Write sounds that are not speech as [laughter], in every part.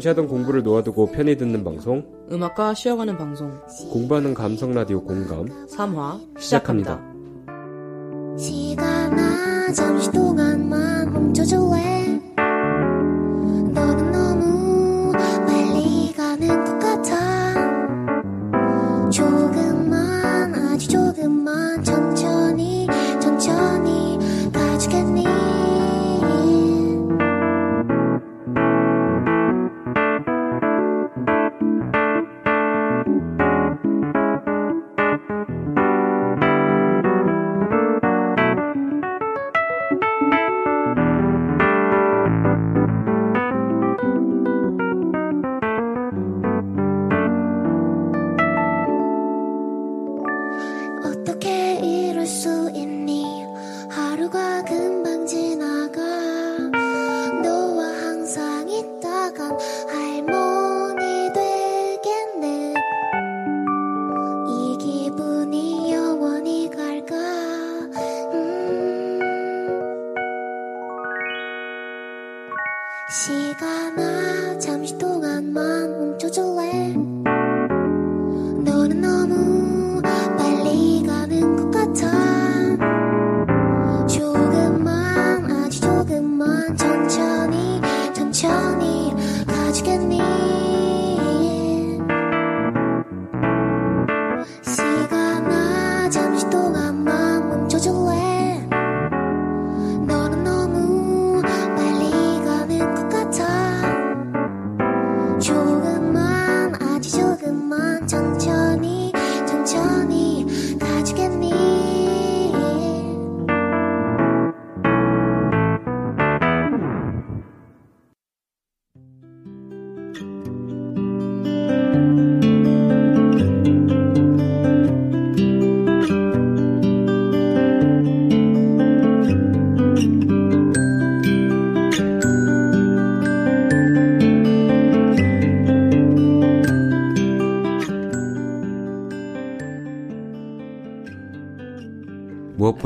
잠시 하던 공부를 놓아두고 편히 듣는 방송 음악과 쉬어가는 방송 공부하는 감성 라디오 공감 3화 시작합니다. 시작합니다. 시간아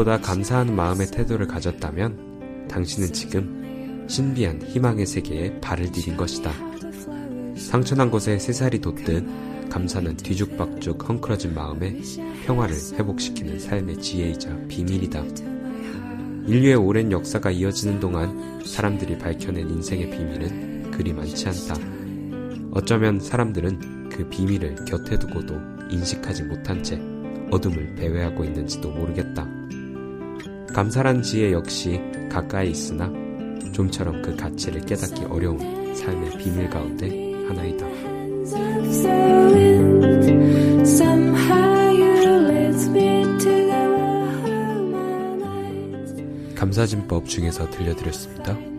무엇보다 감사하는 마음의 태도를 가졌다면 당신은 지금 신비한 희망의 세계에 발을 디딘 것이다. 상처난 곳에 새살이 돋듯 감사는 뒤죽박죽 헝클어진 마음에 평화를 회복시키는 삶의 지혜이자 비밀이다. 인류의 오랜 역사가 이어지는 동안 사람들이 밝혀낸 인생의 비밀은 그리 많지 않다. 어쩌면 사람들은 그 비밀을 곁에 두고도 인식하지 못한 채 어둠을 배회하고 있는지도 모르겠다. 감사란 지혜 역시 가까이 있으나 좀처럼 그 가치를 깨닫기 어려운 삶의 비밀 가운데 하나이다. 감사진법 중에서 들려드렸습니다.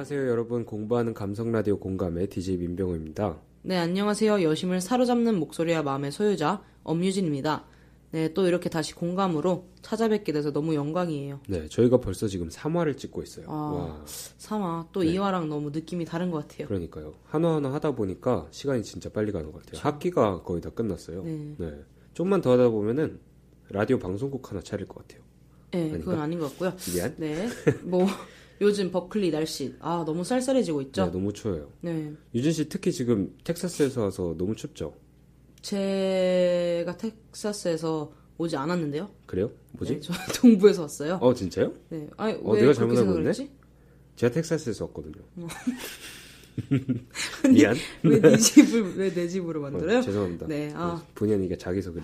안녕하세요, 여러분. 공부하는 감성 라디오 공감의 DJ 민병호입니다. 네, 안녕하세요. 여심을 사로잡는 목소리와 마음의 소유자 엄유진입니다. 네, 또 이렇게 다시 공감으로 찾아뵙게 돼서 너무 영광이에요. 네, 저희가 벌써 지금 3화를 찍고 있어요. 아. 와, 3화 또 네. 2화랑 너무 느낌이 다른 것 같아요. 그러니까요. 하나하나 하다 보니까 시간이 진짜 빨리 가는 것 같아요. 학기가 거의 다 끝났어요. 네. 네. 좀만 더 하다 보면은 라디오 방송국 하나 차릴 것 같아요. 네, 그건 아닌가? 아닌 것 같고요. 미안. 네, 뭐 [laughs] 요즘 버클리 날씨 아 너무 쌀쌀해지고 네, 있죠. 너무 추워요. 네, 유진 씨 특히 지금 텍사스에서 와서 너무 춥죠? 제가 텍사스에서 오지 않았는데요. 그래요? 뭐지? 네, 저 [laughs] 동부에서 왔어요. 어, 진짜요? 네, 아니 어, 왜 내가 잘못? 했지? 제가 텍사스에서 왔거든요. [laughs] 미안. [laughs] 왜 네 집을 왜 내 집으로 만들어요? 어, 죄송합니다. 네, 아. 본의 아니게 자기 소개.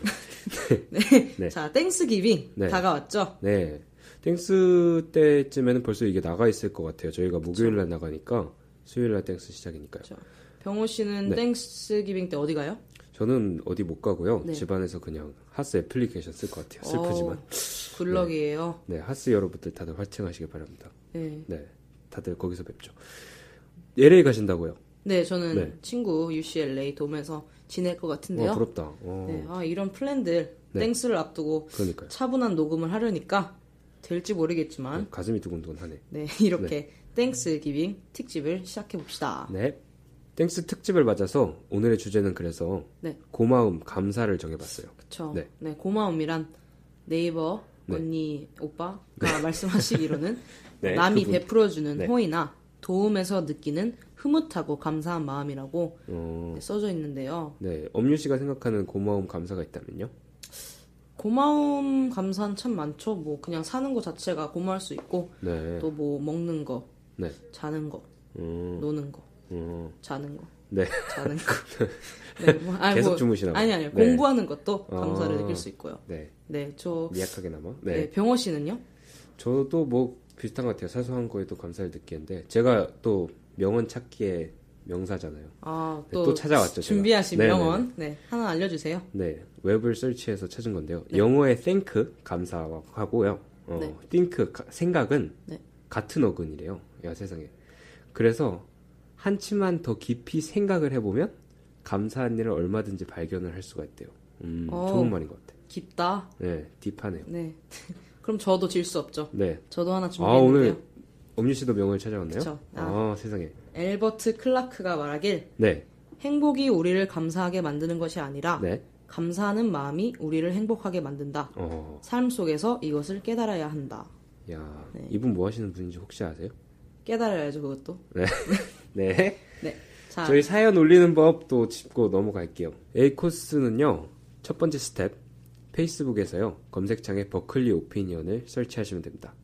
네. 자, Thanksgiving 네. 다가왔죠. 네. Thanks 때쯤에는 벌써 이게 나가 있을 것 같아요. 저희가 목요일 날 나가니까 수요일 날 Thanks 시작이니까요. 그렇죠. 병호 씨는 네. Thanksgiving 때 어디 가요? 저는 어디 못 가고요. 네. 집안에서 그냥 Haas application 쓸 것 같아요. 슬프지만. 어, good luck이에요. 네, Haas 여러분들 다들 화이팅 하시길 바랍니다. 네. 네. 다들 거기서 뵙죠. LA 가신다고요? 네, 저는 네. 친구 UCLA dorm에서 지낼 것 같은데요. 와, 부럽다. 어, 네, 아, 이런 플랜들 네. Thanks를 앞두고 그러니까요. 차분한 녹음을 하려니까 될지 모르겠지만 네, 가슴이 두근두근하네. 네, [laughs] 이렇게 Thanksgiving 특집을 시작해 봅시다. 네. Thanks 특집을 맞아서 오늘의 주제는 그래서 네. 고마움, 감사를 정해봤어요. 그쵸. 네. 네. 고마움이란 네이버 네. 언니 오빠가 말씀하시기로는 [laughs] 네, 남이 그분. 베풀어주는 네. 호의나 도움에서 느끼는 흐뭇하고 감사한 마음이라고 어, 네, 써져 있는데요. 네. 엄유 씨가 생각하는 고마움, 감사가 있다면요? 고마움 감사는 참 많죠. 뭐 그냥 사는 거 자체가 고마울 수 있고 네. 또 뭐 먹는 거, 네. 자는 거, 음, 노는 거, 음, 자는 거, 네. 자는 거. [laughs] 네, 뭐, 아니, 계속 뭐, 주무시나 봐요. 아니 아니요. 네. 공부하는 것도 감사를 아. 느낄 수 있고요. 네. 네, 저 미약하게나마. 네. 네. 병호 씨는요? 저도 뭐 비슷한 것 같아요. 사소한 거에도 감사를 느끼는데 제가 또 명언 찾기의 명사잖아요. 아, 네, 또, 또 찾아왔죠, 제가. 준비하신 네네네. 명언. 네, 하나 알려주세요. 네, 웹을 설치해서 찾은 건데요. 영어의 think 감사하고요. 어, 네. think 가- 생각은 네. 같은 어근이래요. 야 세상에. 그래서 한치만 더 깊이 생각을 해보면 감사한 일을 얼마든지 발견을 할 수가 있대요. 음, 어. 좋은 말인 것 같아요. 깊다. 네, 딥하네요. 네. [laughs] 그럼 저도 질 수 없죠. 네. 저도 하나 아 준비했는데요. 오늘 엄유 씨도 명언을 찾아왔나요? 그쵸. 아, 세상에. 엘버트 클라크가 말하길 네, 행복이 우리를 감사하게 만드는 것이 아니라 네. 감사하는 마음이 우리를 행복하게 만든다. 어, 삶 속에서 이것을 깨달아야 한다. 야, 네. 이분 뭐 하시는 분인지 혹시 아세요? 깨달아야죠, 그것도. 네. [laughs] 네. 자, 저희 사연 올리는 법도 짚고 넘어갈게요. A 코스는요, 첫 번째 스텝, 페이스북에서요, 검색창에 Berkeley Opinion을 search하시면 됩니다.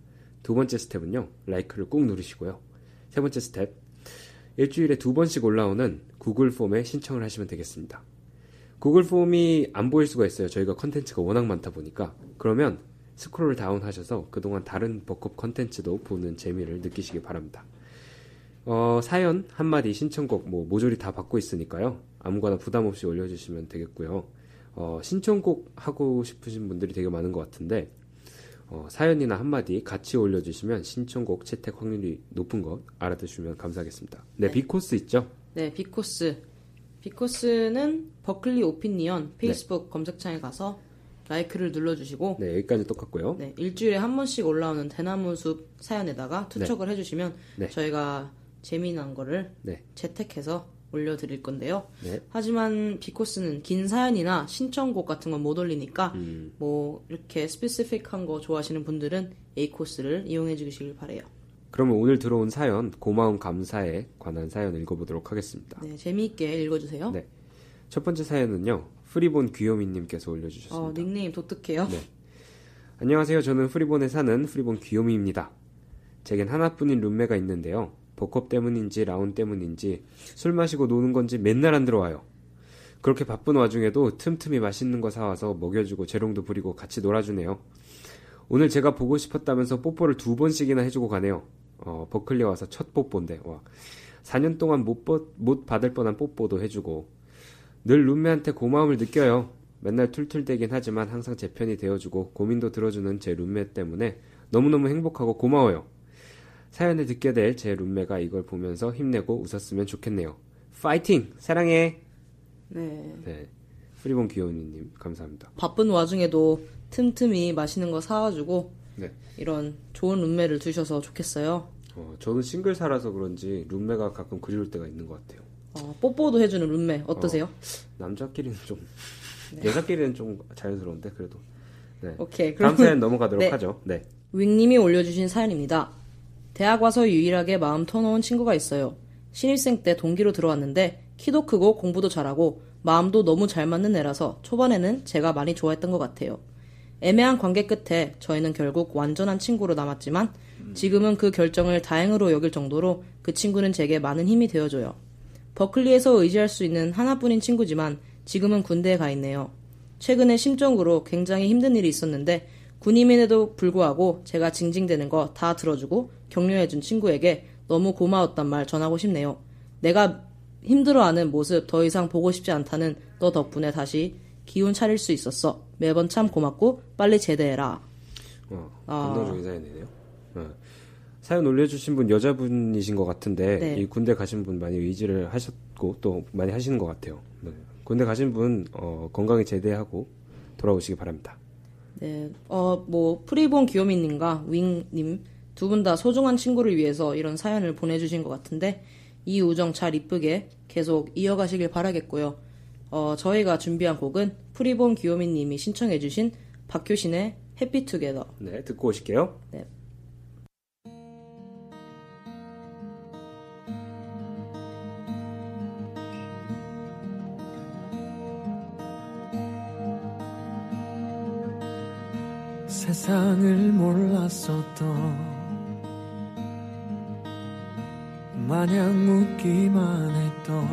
두 번째 step은요, like를 꾹 누르시고요. 세 번째 스텝, 일주일에 두 번씩 올라오는 Google Form에 신청을 하시면 되겠습니다. Google Form이 안 보일 수가 있어요. 저희가 컨텐츠가 워낙 많다 보니까. 그러면 scroll down 하셔서 그동안 다른 BerkOp 컨텐츠도 보는 재미를 느끼시기 바랍니다. 어, 사연 한마디 신청곡 뭐 모조리 다 받고 있으니까요. 아무거나 부담 없이 올려주시면 되겠고요. 어, 신청곡 하고 싶으신 분들이 되게 많은 것 같은데 어, 사연이나 한마디 같이 올려주시면 신청곡 채택 확률이 높은 것 알아두시면 감사하겠습니다. 네, B 코스 있죠? 네, B 코스. B 코스는 Berkeley Opinion 페이스북 검색창에 가서 like를 눌러주시고 네, 여기까지 똑같고요. 네, 일주일에 한 번씩 올라오는 대나무 숲 사연에다가 투척을 해주시면 네. 저희가 재미난 거를 네, 채택해서 올려드릴 건데요. 네. 하지만 B 코스는 긴 사연이나 신청곡 같은 건 못 올리니까 음. 뭐 이렇게 specific한 거 좋아하시는 분들은 A 코스를 이용해 주시길 바래요. 그러면 오늘 들어온 사연 고마움 감사에 관한 사연 읽어보도록 하겠습니다. 네, 재미있게 읽어주세요. 네. 첫 번째 사연은요. Freeborn 귀요미님께서 올려주셨습니다. 어, 닉네임 독특해요. 네. 안녕하세요. 저는 Freeborn에 사는 Freeborn 귀요미입니다. 제겐 하나뿐인 룸메가 있는데요. BerkOp 때문인지 라운 때문인지 술 마시고 노는 건지 맨날 안 들어와요. 그렇게 바쁜 와중에도 틈틈이 맛있는 거 사와서 먹여주고 재롱도 부리고 같이 놀아주네요. 오늘 제가 보고 싶었다면서 뽀뽀를 두 번씩이나 해주고 가네요. 어, 버클리 와서 첫 뽀뽀인데, 와. 4년 동안 못, 버- 못 받을 뻔한 뽀뽀도 해주고, 늘 룸메한테 고마움을 느껴요. 맨날 툴툴대긴 하지만 항상 제 편이 되어주고 고민도 들어주는 제 룸메 때문에 너무너무 행복하고 고마워요. 사연을 듣게 될 제 룸메가 이걸 보면서 힘내고 웃었으면 좋겠네요. 파이팅! 사랑해! 네. 네. 프리본 귀여운이님, 감사합니다. 바쁜 와중에도 틈틈이 맛있는 거 사와주고 네. 이런 좋은 룸메를 두셔서 좋겠어요. 어, 저는 싱글 살아서 그런지 룸메가 가끔 그리울 때가 있는 것 같아요. 어, 뽀뽀도 해주는 룸메 어떠세요? 남자끼리는 좀, 네. 여자끼리는 좀 자연스러운데, 그래도. 네. 오케이. 다음 그럼 사연 넘어가도록 네. 하죠. 네. 윙님이 올려주신 사연입니다. 대학 와서 유일하게 마음 터놓은 친구가 있어요. 신입생 때 동기로 들어왔는데 키도 크고 공부도 잘하고 마음도 너무 잘 맞는 애라서 초반에는 제가 많이 좋아했던 것 같아요. 애매한 관계 끝에 저희는 결국 완전한 친구로 남았지만 지금은 그 결정을 다행으로 여길 정도로 그 친구는 제게 많은 힘이 되어줘요. 버클리에서 의지할 수 있는 하나뿐인 친구지만 지금은 군대에 가 있네요. 최근에 심적으로 굉장히 힘든 일이 있었는데 군임에도 불구하고 제가 징징대는 거 다 들어주고 격려해준 친구에게 너무 고마웠단 말 전하고 싶네요. 내가 힘들어하는 모습 더 이상 보고 싶지 않다는 너 덕분에 다시 기운 차릴 수 있었어. 매번 참 고맙고 빨리 제대해라. 어, 아. 감동적인 사연이네요. 어. 사연 올려주신 분 여자분이신 것 같은데 네. 이 군대 가신 분 많이 의지를 하셨고 또 많이 하시는 것 같아요. 네. 군대 가신 분 어, 건강히 제대하고 돌아오시기 바랍니다. 네, 어, 뭐, 프리본 귀요미님과 윙님 두 분 다 소중한 친구를 위해서 이런 사연을 보내주신 것 같은데 이 우정 잘 이쁘게 계속 이어가시길 바라겠고요. 어, 저희가 준비한 곡은 프리본 귀요미님이 신청해주신 박효신의 해피투게더. 네, 듣고 오실게요. 네. 세상을 몰랐었던 마냥 웃기만 했던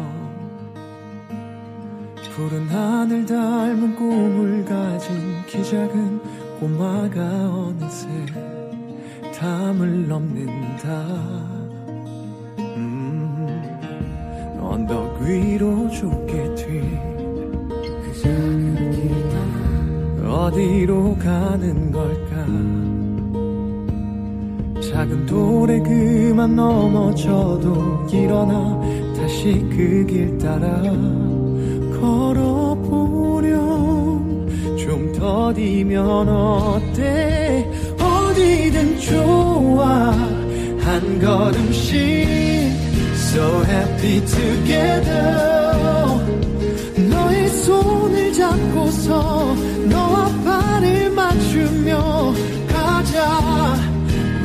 푸른 하늘 닮은 꿈을 가진 키 작은 꼬마가 어느새 담을 넘는다. 음, 언덕 위로 좁게 튄그 작은 길 어디로 가는 걸까? 작은 돌에 그만 넘어져도 일어나 다시 그 길 따라 걸어보렴. 좀 더디면 어때? 어디든 좋아. 한 걸음씩 So happy together. 너의 손을 잡고서 맞추며 가자.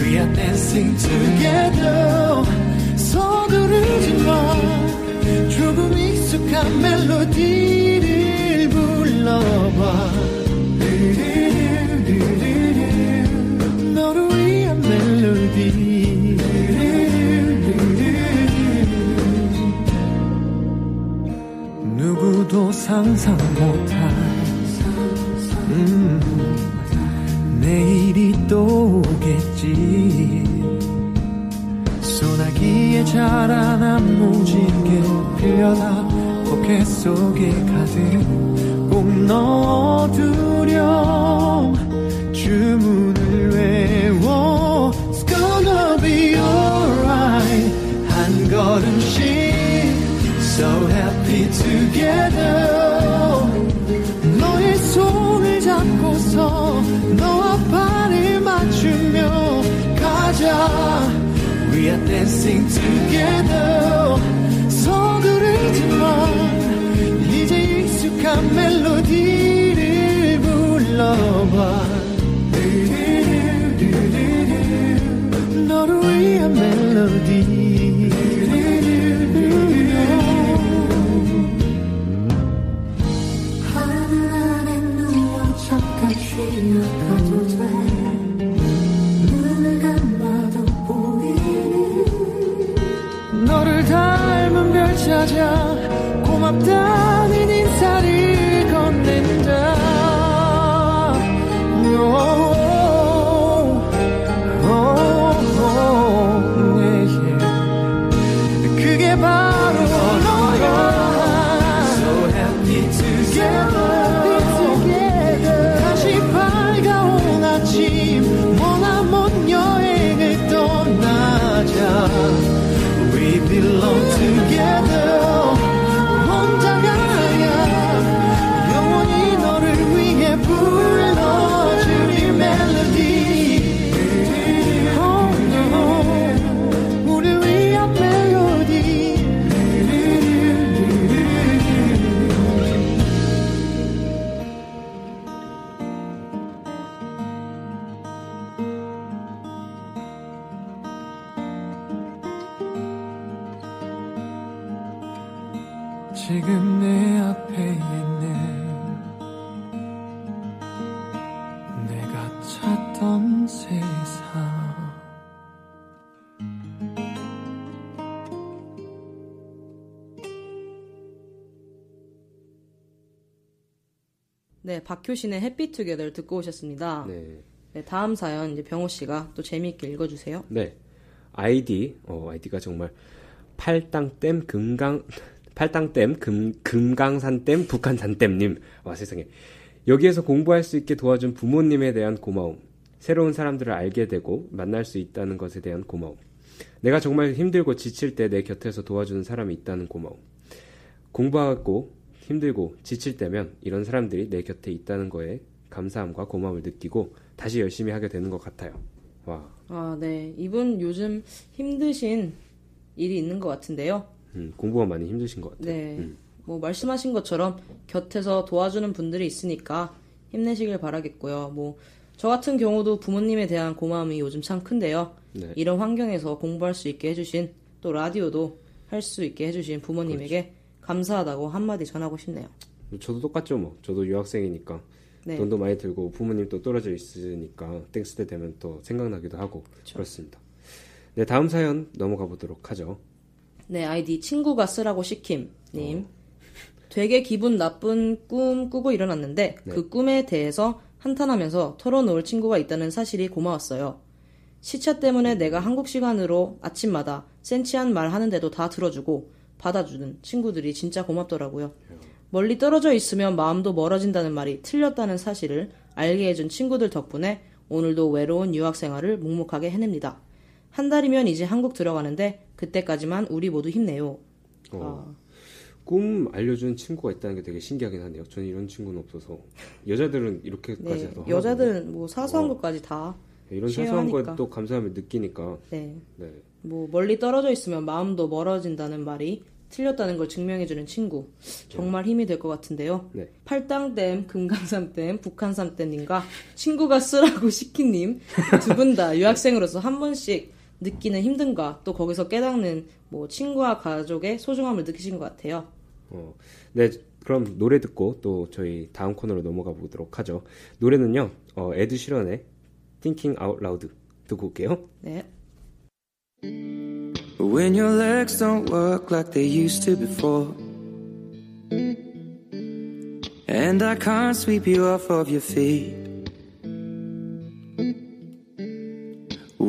We are dancing together. 서두르지 마. 조금 익숙한 멜로디를 불러봐. 너를 위한 멜로디. 누구도 상상 못한 또 오겠지. 소나기에 자라난 무지개 빌려다 포켓 속에 가득 꼭 넣어두렴 주문을 외워. It's gonna be alright. 한 걸음씩 So happy together. 너의 손을 잡고서 We are dancing together. 서두르지 마 이제 익숙한 멜로디를 불러봐. 너를 위한 멜로디 찾아. 고맙다 지금 내 앞에 있는 온 세상 네, 박효신의 햇빛 투게더를 듣고 오셨습니다. 네. 네, 다음 사연 이제 병호 씨가 또 재미있게 읽어주세요. 네. 아이디, 어, 아이디가 정말 팔당댐 금강, 팔당댐 금, 금강산댐 북한산댐님. 와, 세상에. 여기에서 공부할 수 있게 도와준 부모님에 대한 고마움. 새로운 사람들을 알게 되고 만날 수 있다는 것에 대한 고마움. 내가 정말 힘들고 지칠 때 내 곁에서 도와주는 사람이 있다는 고마움. 공부하고 힘들고 지칠 때면 이런 사람들이 내 곁에 있다는 거에 감사함과 고마움을 느끼고 다시 열심히 하게 되는 것 같아요. 와, 아, 네. 이분 요즘 힘드신 일이 있는 것 같은데요. 음, 공부가 많이 힘드신 것 같아요. 네. 음. 뭐 말씀하신 것처럼 곁에서 도와주는 분들이 있으니까 힘내시길 바라겠고요. 뭐 저 같은 경우도 부모님에 대한 고마움이 요즘 참 큰데요. 네. 이런 환경에서 공부할 수 있게 해주신 또 라디오도 할 수 있게 해주신 부모님에게 그렇죠. 감사하다고 한마디 전하고 싶네요. 저도 똑같죠, 뭐. 저도 유학생이니까 네. 돈도 많이 들고 부모님 또 떨어져 있으니까 Thanks 때 되면 또 생각나기도 하고 그렇습니다 네, 다음 사연 넘어가 보도록 하죠. 네, 아이디 친구가 쓰라고 시킴님. 되게 기분 나쁜 꿈 꾸고 일어났는데 그 꿈에 대해서 한탄하면서 털어놓을 친구가 있다는 사실이 고마웠어요. 시차 때문에 내가 한국 시간으로 아침마다 센치한 말 하는데도 다 들어주고 받아주는 친구들이 진짜 고맙더라고요. 멀리 떨어져 있으면 마음도 멀어진다는 말이 틀렸다는 사실을 알게 해준 친구들 덕분에 오늘도 외로운 유학 생활을 묵묵하게 해냅니다. 한 달이면 이제 한국 들어가는데 그때까지만 우리 모두 힘내요. 어, 꿈 알려주는 친구가 있다는 게 되게 신기하긴 하네요. 저는 이런 친구는 없어서 여자들은 이렇게까지 네, 도 여자들은 뭐 사소한 어. 것까지 다 이런 사소한. 거에 또 감사함을 느끼니까 네. 네. 뭐 멀리 떨어져 있으면 마음도 멀어진다는 말이 틀렸다는 걸 증명해주는 친구 정말 힘이 될 것 같은데요. 네. 팔당댐, 금강산댐, 북한산댐님과 친구가 쓰라고 시킨님 두 분 다 [laughs] 유학생으로서 한 번씩 느끼는 힘듦과 또 거기서 깨닫는 뭐 친구와 가족의 소중함을 느끼신 것 같아요. 어, 네, 그럼 노래 듣고 또 저희 다음 코너로 넘어가 보도록 하죠. 노래는요, 어, 에드 시런의 Thinking Out Loud 듣고 올게요. 네. When your legs don't work like they used to before. And I can't sweep you off of your feet.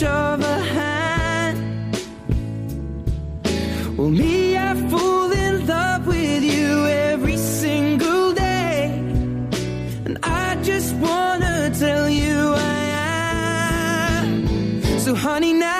touch of a hand. Well, me, I fall in love with you every single day. And I just wanna tell you I am. So, honey, now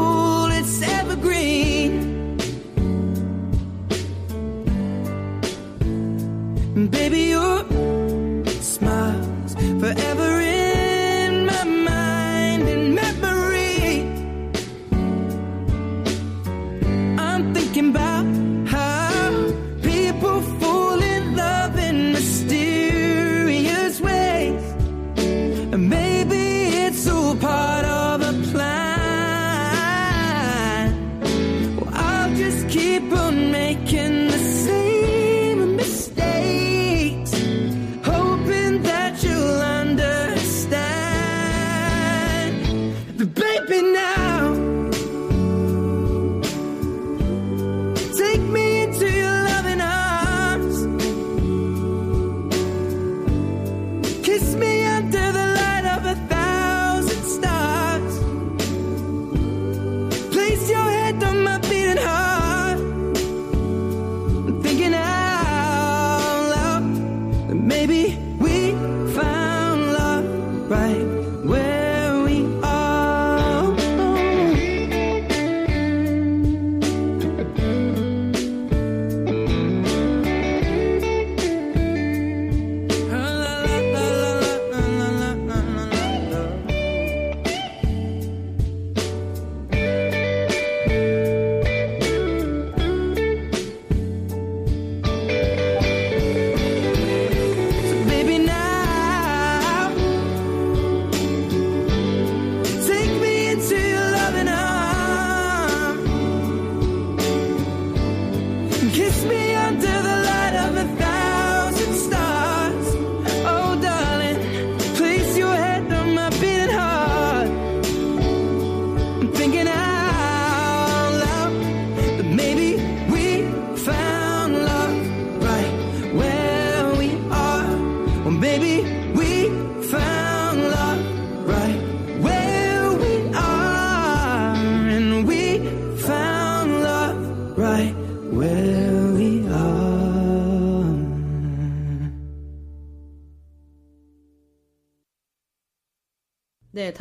Baby,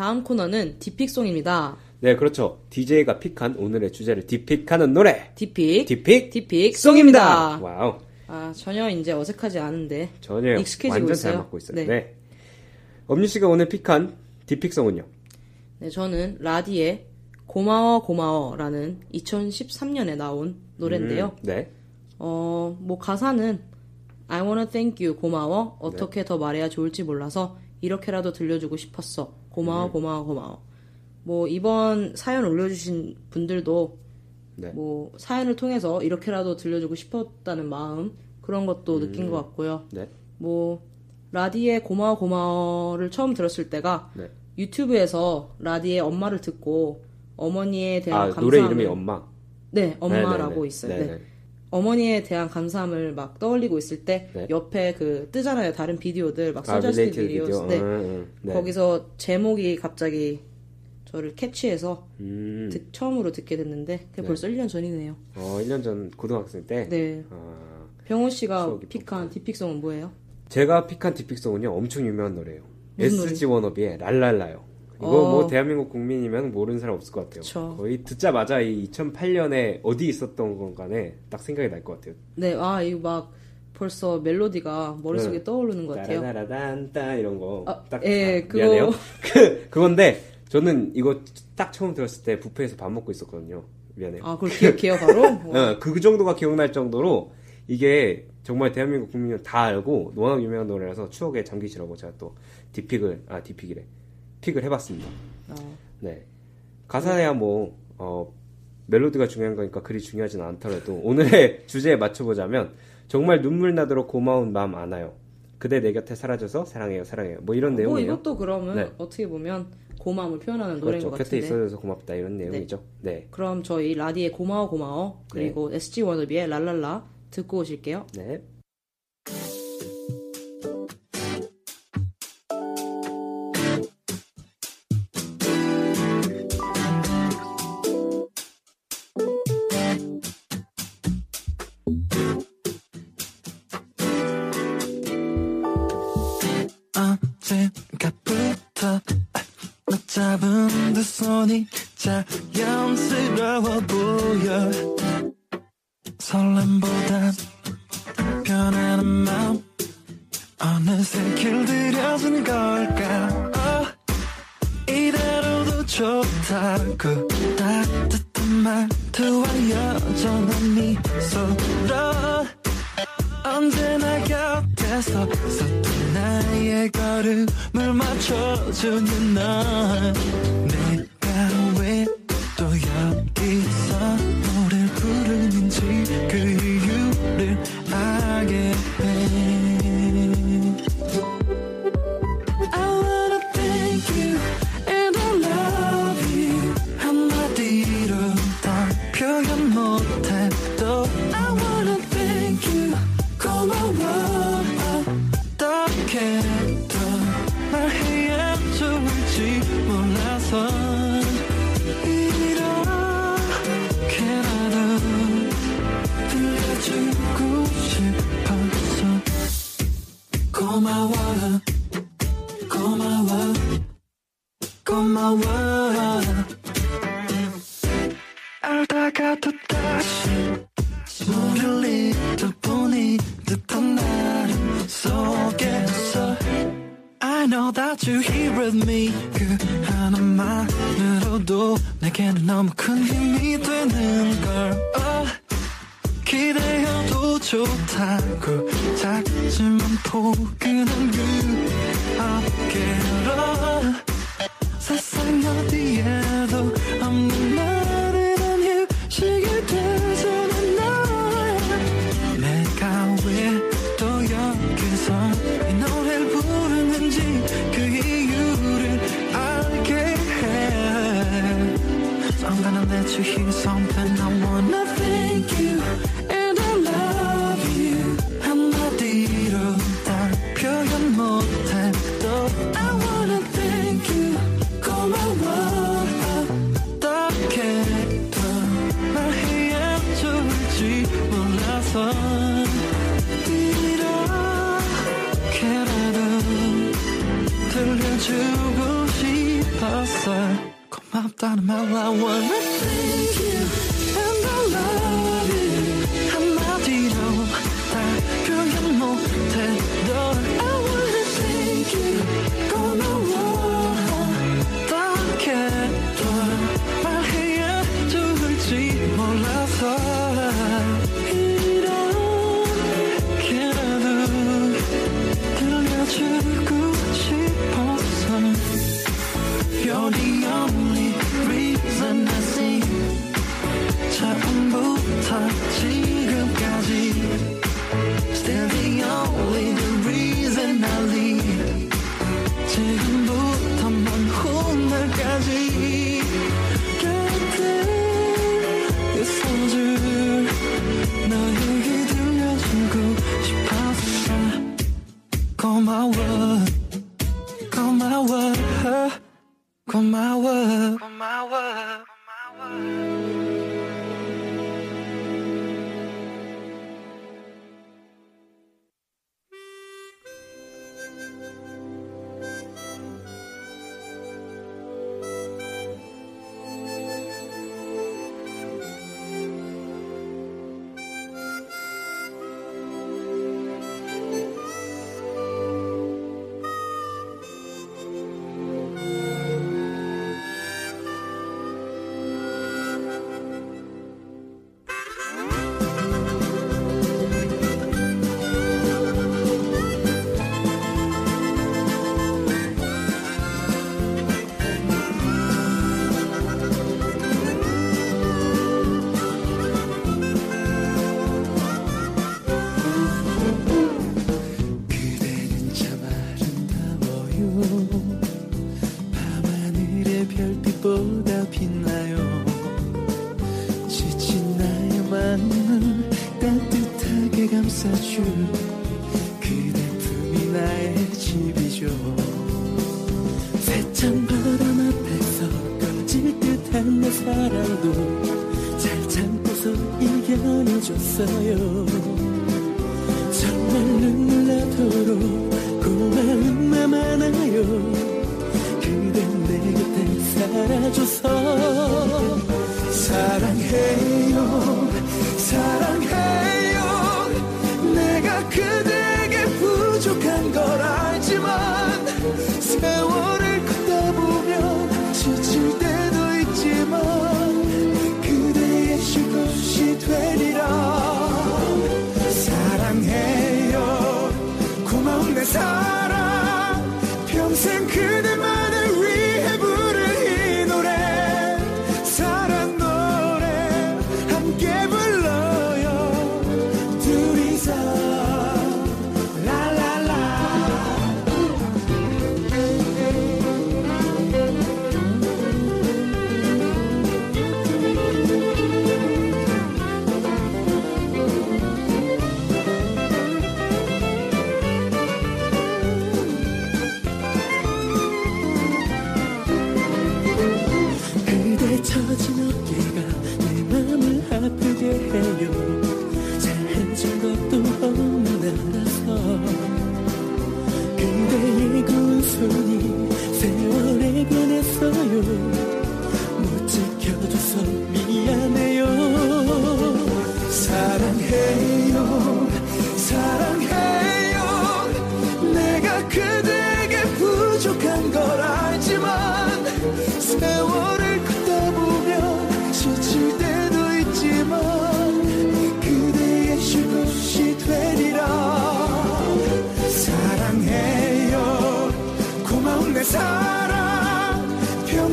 다음 코너는 D-Pick song입니다. 네, 그렇죠. DJ가 pick한 오늘의 주제를 depict하는 노래. D-Pick. D-Pick D-Pick song입니다. Wow. 아, 전혀 이제 어색하지 않은데. 전혀 익숙해지고 완전 있어요. 잘 맞고 있어요. 네. 네. 엄유 씨가 오늘 픽한 D-Pick song은요. 네, 저는 라디의 고마워 고마워라는 2013년에 나온 노래인데요. 음, 네. 어, 뭐 가사는 I wanna thank you 고마워 어떻게 더 말해야 좋을지 몰라서 이렇게라도 들려주고 싶었어 고마워 음. 고마워 고마워 뭐 이번 사연 올려주신 분들도 네. 뭐 사연을 통해서 이렇게라도 들려주고 싶었다는 마음 그런 것도 느낀 것 같고요 네. 뭐 라디의 고마워 고마워를 처음 들었을 때가 네. 유튜브에서 라디의 엄마를 듣고 어머니에 대한 아, 감사함을 노래 이름이 엄마. 네 엄마라고 네네네. 있어요 네네. 네. 어머니에 대한 감사함을 막 떠올리고 있을 때 네. 옆에 그 뜨잖아요 다른 비디오들 막 아, suggested related video 비디오. 네. 음, 음, 네. 거기서 제목이 갑자기 저를 캐치해서 음. 듣- 처음으로 듣게 됐는데 그게 벌써 1년 전이네요. 어, 1년 전 고등학생 때. 네. 아, 병호 씨가 픽한 디픽송은 뭐예요? 제가 픽한 디픽송은요. 엄청 유명한 노래예요. SG 워너비의 랄랄라요. 이거 어. 뭐 대한민국 국민이면 모르는 사람 없을 것 같아요. 그쵸. 거의 듣자마자 이 2008년에 어디 있었던 건 간에 딱 생각이 날 것 같아요. 네, 아 이거 막 벌써 멜로디가 머릿속에 네. 떠오르는 것 같아요. 따라라란따 이런 거. 아, 딱 예, 아, 그거- 미안해요. [laughs] 그 그건데 저는 이거 딱 처음 들었을 때 부페에서 밥 먹고 있었거든요. 미안해요. 아 그걸 기억해요 바로? [laughs] 어. 어, 그 정도가 기억날 정도로 이게 정말 대한민국 국민은 다 알고 워낙 유명한 노래라서 추억에 잠기시라고 제가 또 디픽을 아 디픽이래 픽을 해봤습니다. 아, 네 가사야 뭐 어, 멜로디가 중요한 거니까 그리 중요하진 않더라도 오늘의 [laughs] 주제에 맞춰보자면 정말 눈물 나도록 고마운 마음 안아요. 그대 내 곁에 사라져서 사랑해요 사랑해요 뭐 이런 뭐 내용이에요. 이것도 그러면 네. 어떻게 보면 고마움을 표현하는 노래인 그렇죠. 것 곁에 같은데. 있어줘서 고맙다 이런 내용이죠. 네. 그럼 저희 라디의 고마워 고마워 그리고 SG 워너비의 랄랄라 듣고 오실게요. 네. 세월을 걷다 보면 지칠 때도 있지만 그대의 쉴 곳이 되리라.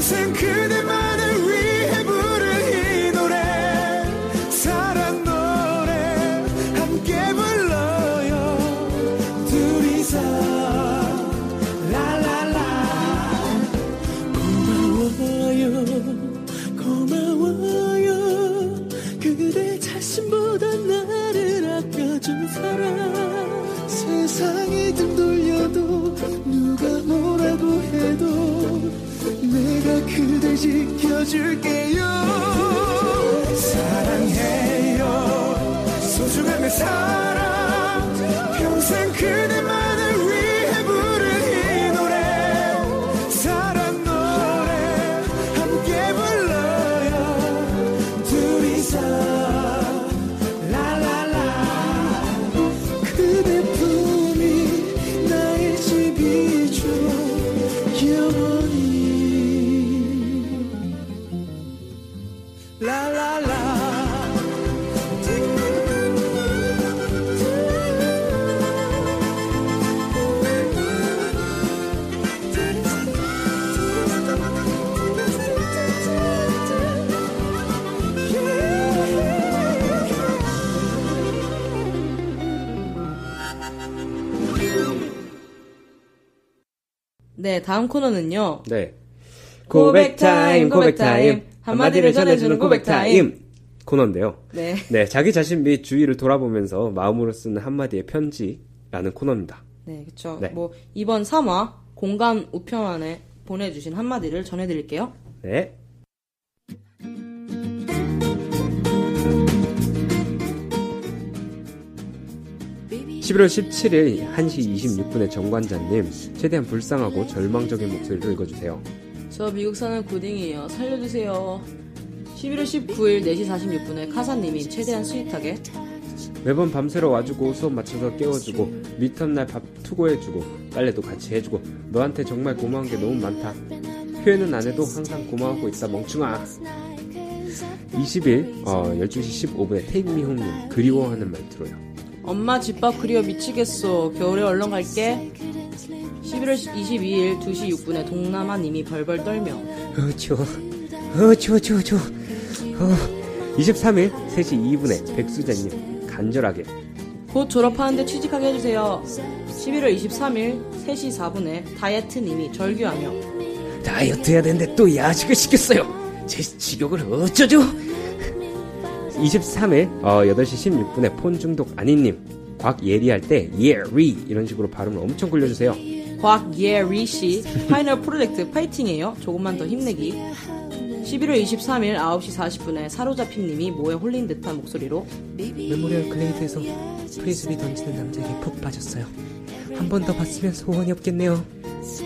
평생 그대 지켜 네, 다음 코너는요. 네. 고백 타임, 고백 타임. 한마디를 전해주는 고백 타임. 코너인데요. 네. 네, 자기 자신 및 주위를 돌아보면서 마음으로 쓰는 한마디의 편지라는 코너입니다. 네, 그쵸. 네. 뭐, 이번 3화 공감 우편함에 보내주신 한마디를 전해드릴게요. 네. 11월 17일 1시 26분에 정관자님 최대한 불쌍하고 절망적인 목소리로 읽어주세요. 저 미국 사는 구딩이에요. 살려주세요. 11월 19일 4시 46분에 카사님이 최대한 스윗하게 매번 밤새러 와주고 수업 맞춰서 깨워주고 미터날 밥 투고해주고 빨래도 같이 해주고 너한테 정말 고마운 게 너무 많다. 표현은 안 해도 항상 고마워하고 있다 멍충아. 20일 어, 12시 15분에 Take Me Home님 그리워하는 말투로요. 엄마 집밥 그리워 미치겠어. 겨울에 얼른 갈게. 11월 22일 2시 6분에 동남아님이 벌벌 떨며. 어 추워. 어 추워 추워 추워. 어 23일 3시 2분에 백수자님 간절하게. 곧 졸업하는데 취직하게 해주세요. 11월 23일 3시 4분에 다이어트님이 절규하며. 다이어트 해야 되는데 또 야식을 시켰어요. 제 식욕을 어쩌죠 23일 어, 8시 16분에 폰 중독 아니님 곽 예리 할 때 예리 이런 식으로 발음을 엄청 굴려주세요 곽예리 씨 final 프로젝트 파이팅이에요. 조금만 더 힘내기. 11월 23일 9시 40분에 사로잡힘님이 뭐에 홀린 듯한 목소리로 Memorial Glade에서 frisbee 던지는 남자에게 푹 빠졌어요. 한 번 더 봤으면 소원이 없겠네요.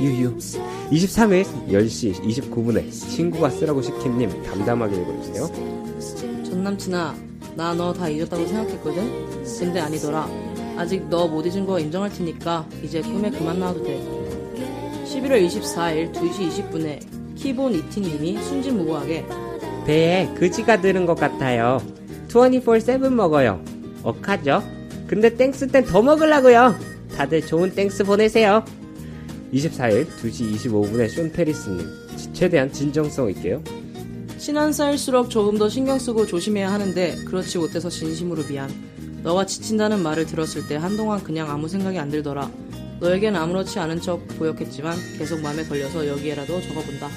유유. 23일 10시 29분에 친구가 쓰라고 시킨님 담담하게 읽어주세요. 전 남친아 나 너 다 잊었다고 생각했거든? 근데 아니더라. 아직 너 못 잊은 거 인정할 테니까 이제 꿈에 그만 나와도 돼. 11월 24일 2시 20분에 keep on eating님이 순진무구하게 배에 그지가 들은 것 같아요. 24-7 먹어요. 어떡하죠? 근데 Thanks 땐 더 먹으려고요. 다들 좋은 Thanks 보내세요. 24일 2시 25분에 쇼 페리스님 최대한 진정성 있게요. 친한 사이일수록 조금 더 신경 쓰고 조심해야 하는데 그렇지 못해서 진심으로 미안. 너가 지친다는 말을 들었을 때 한동안 그냥 아무 생각이 안 들더라. 너에겐 아무렇지 않은 척 보였겠지만 계속 마음에 걸려서 여기에라도 적어본다.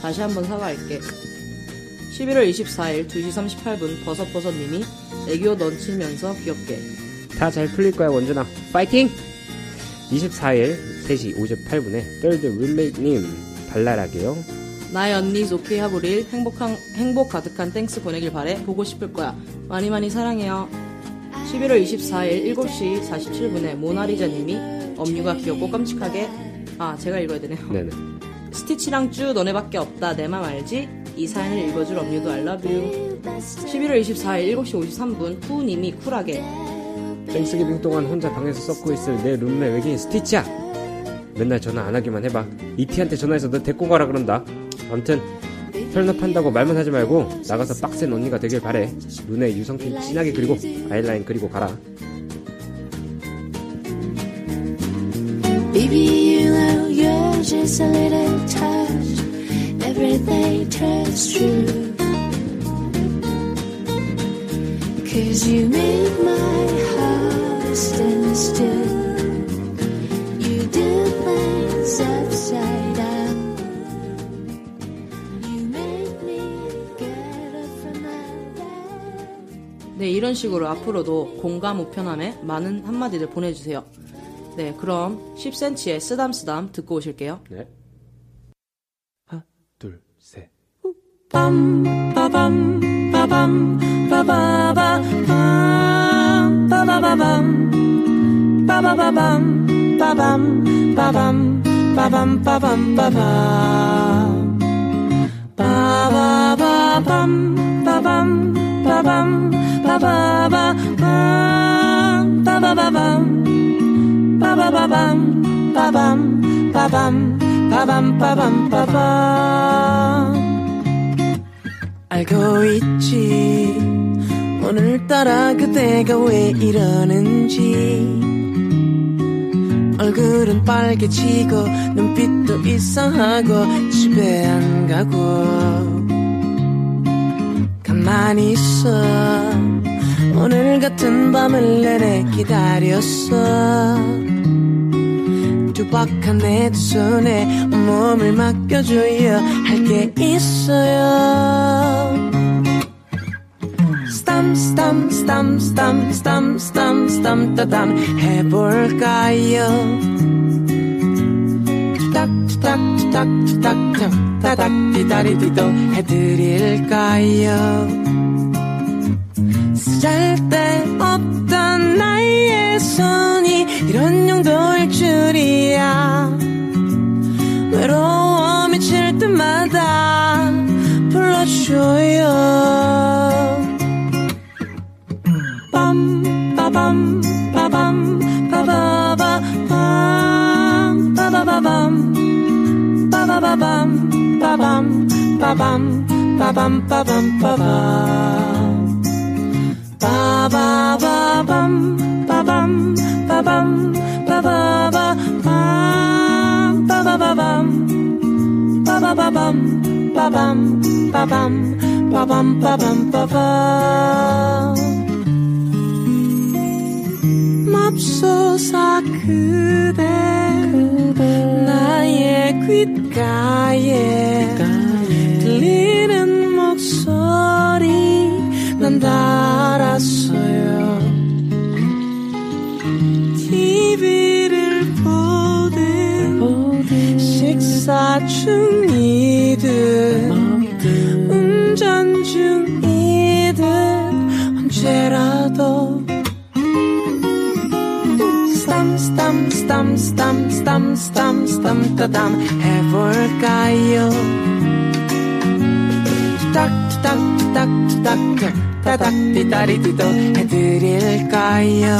다시 한번 사과할게. 11월 24일 2시 38분 버섯버섯님이 애교 넘치면서 귀엽게 다 잘 풀릴 거야 원준아 파이팅! 24일 3시 58분에 third roommate님 발랄하게요 나의 언니 소피 하브릴 행복한 행복 가득한 Thanks 보내길 바래. 보고 싶을 거야. 많이 많이 사랑해요. 11월 24일 7시 47분에 모나리자님이 엄유가 귀엽고 깜찍하게 아 제가 읽어야 되네요. 네네. 스티치랑 쭈 너네밖에 없다. 내 맘 알지? 이 사연을 읽어줄 love you. 11월 24일 7시 53분 후님이 쿨하게. Thanksgiving 동안 혼자 방에서 썩고 있을 내 룸메 외계인 스티치야. 맨날 전화 안 하기만 해봐. 이티한테 전화해서 너 데리고 가라 그런다 아무튼 혈납한다고 말만 하지 말고 나가서 빡센 언니가 되길 바래 눈에 유성핀 진하게 그리고 아이라인 그리고 가라 Baby, you know you're just a little touch. Everything turns true. Cause you make my heart stand still. You do things upside 이런 식으로 앞으로도 공감 우편함에 많은 한마디들 보내주세요 네 그럼 10cm의 쓰담쓰담 듣고 오실게요 네 하나 둘셋 ba bum ba bum ba bum ba bum ba bum ba ba ba bum ba bum bum ba bum ba bum ba bum ba bum 알고 있지 오늘따라 그대가 왜 이러는지 얼굴은 빨개지고 눈빛도 이상하고 집에 안 가고 가만히 있어. 오늘 같은 밤을 내내 기다렸어. 두박한 내두 손에 온몸을 맡겨줘야 할게 있어요. 스탐 스탐 스탐 스탐 스탐 스탐 스탐 따담 해볼까요? 투닥 투닥 투닥 투닥 투닥 따닥 디다리디도 해드릴까요? 쓸데없던 나의 손이 이런 용도일 줄이야. 외로워 미칠 때마다 불러줘요. 빰 빠밤 빠밤 빠바바 빰 빠바바밤 빠바바밤 빠밤 빠밤 빠밤 빠밤 빠밤 빠바바밤 빠밤 빠밤 빠바바 빰 빠바바밤 빠바바밤 빠밤 빠밤 빠밤 빠밤 빠밤 맙소사 그대 나의 귓 가에 들리는 목소리 난 달았어요. TV를 보든 식사 중이든 운전 중이든 언제라 스탐 스탐 스탐 스탐 따담 해볼까요 투닥 투닥 따닥 디다리디도 해드릴까요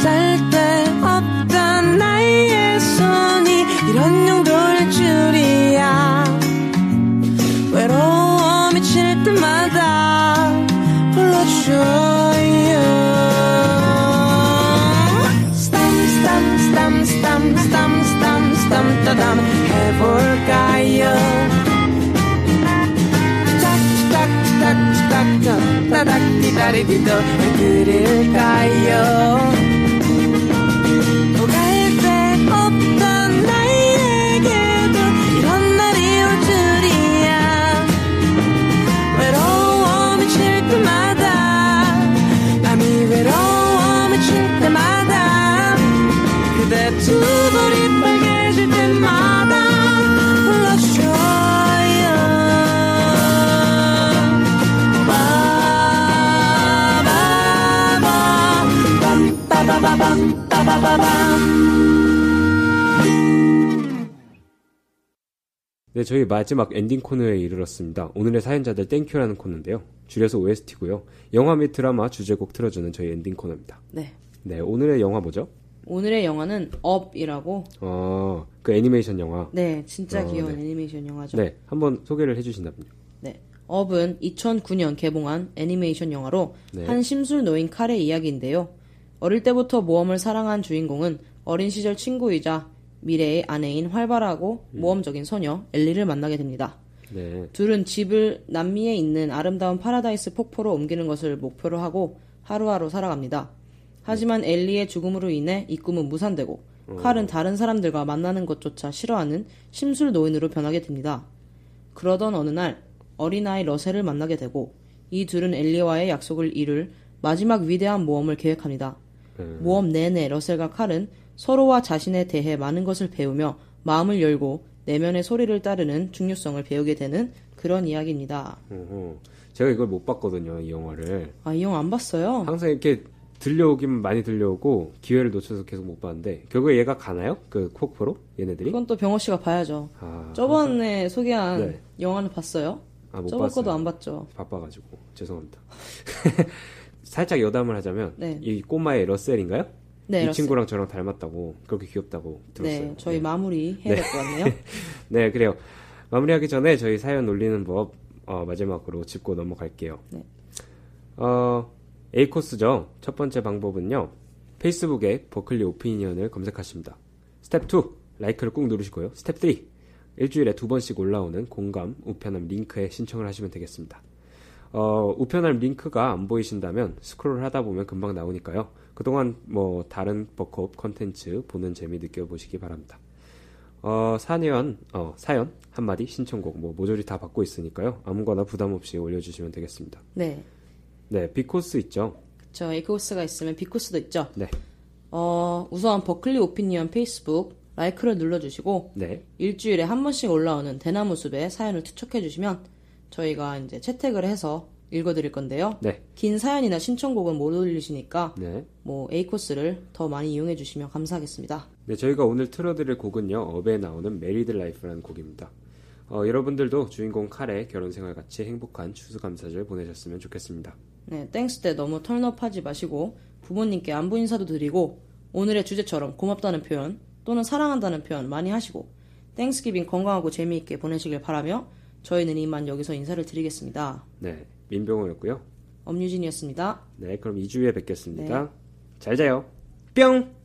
쓸데없던 나의 손이 이런 용도일 줄이야 외로워 미칠 때마다 불러줘 스탐 따담 해볼까요? 딱딱딱딱딱 따닥 기다리기도 해드릴까요 네, 저희 마지막 엔딩 코너에 이르렀습니다. 오늘의 사연자들 Thank you라는 코너인데요. 줄여서 OST고요. 영화 및 드라마 주제곡 틀어주는 저희 엔딩 코너입니다. 네. 네, 오늘의 영화 뭐죠? 오늘의 영화는 Up이라고 어, 그 애니메이션 영화. 네, 진짜 어, 귀여운 네. 애니메이션 영화죠. 네, 한번 소개를 해주신다면요. 네. Up은 2009년 개봉한 애니메이션 영화로 네. 한 심술 노인 칼의 이야기인데요. 어릴 때부터 모험을 사랑한 주인공은 어린 시절 친구이자 미래의 아내인 활발하고 음. 모험적인 소녀 엘리를 만나게 됩니다. 네, 둘은 집을 남미에 있는 아름다운 파라다이스 폭포로 옮기는 것을 목표로 하고 하루하루 살아갑니다. 하지만 엘리의 죽음으로 인해 이 꿈은 무산되고 칼은 다른 사람들과 만나는 것조차 싫어하는 심술 노인으로 변하게 됩니다. 그러던 어느 날 어린아이 러셀을 만나게 되고 이 둘은 엘리와의 약속을 이룰 마지막 위대한 모험을 계획합니다. 모험 내내 러셀과 칼은 서로와 자신에 대해 많은 것을 배우며 마음을 열고 내면의 소리를 따르는 중요성을 배우게 되는 그런 이야기입니다. 제가 이걸 못 봤거든요, 이 영화를. 아, 이 영화 안 봤어요? 항상 이렇게 들려오긴 많이 들려오고 기회를 놓쳐서 계속 못 봤는데 결국에 얘가 가나요? 그 폭포로 얘네들이? 그건 또 병호 씨가 봐야죠. 아, 저번에 소개한 네. 영화는 봤어요? 아, 못 저번 봤어요. 거도 안 봤죠. 바빠가지고 죄송합니다. [laughs] 살짝 여담을 하자면 네. 이 꼬마의 러셀인가요? 네, 이. 친구랑 저랑 닮았다고 그렇게 귀엽다고 들었어요. 네, 저희 마무리 해야 될 것 같네요. [laughs] 네, 그래요. 마무리하기 전에 저희 사연 올리는 법 어, 마지막으로 짚고 넘어갈게요. 네. 어, A코스죠. 첫 번째 방법은요. 페이스북에 Berkeley Opinion을 검색하십니다. 스텝 2, Like를 꾹 누르시고요. 스텝 3, 일주일에 두 번씩 올라오는 공감 우편함 링크에 신청을 하시면 되겠습니다. 어, 우편함 링크가 안 보이신다면 스크롤 하다 보면 금방 나오니까요. 그동안 뭐 다른 BERKOP 컨텐츠 보는 재미 느껴보시기 바랍니다. 어, 사연, 어, 사연, 한마디, 신청곡, 뭐, 모조리 다 받고 있으니까요. 아무거나 부담 없이 올려주시면 되겠습니다. 네. 네, B코스 있죠? 저 A코스가 있으면 B코스도 있죠. 네. 어, 우선 Berkeley Opinion Facebook like를 눌러주시고 네. 일주일에 한 번씩 올라오는 대나무 숲에 사연을 투척해주시면 저희가 이제 채택을 해서 읽어드릴 건데요. 네. 긴 사연이나 신청곡은 못 올리시니까 네. 뭐 에이코스를 더 많이 이용해 주시면 감사하겠습니다. 네, 저희가 오늘 틀어드릴 곡은요, Up에 나오는 Married Life라는 곡입니다. 어, 여러분들도 주인공 칼의 결혼 생활 같이 행복한 추수감사절 보내셨으면 좋겠습니다. 네, Thanks 때 너무 turn up하지 마시고 부모님께 안부 인사도 드리고 오늘의 주제처럼 고맙다는 표현 또는 사랑한다는 표현 많이 하시고 Thanksgiving 건강하고 재미있게 보내시길 바라며 저희는 이만 여기서 인사를 드리겠습니다. 네, 민병호였고요. 엄유진이었습니다. 네, 그럼 2주에 뵙겠습니다. 네. 잘 자요. 뿅!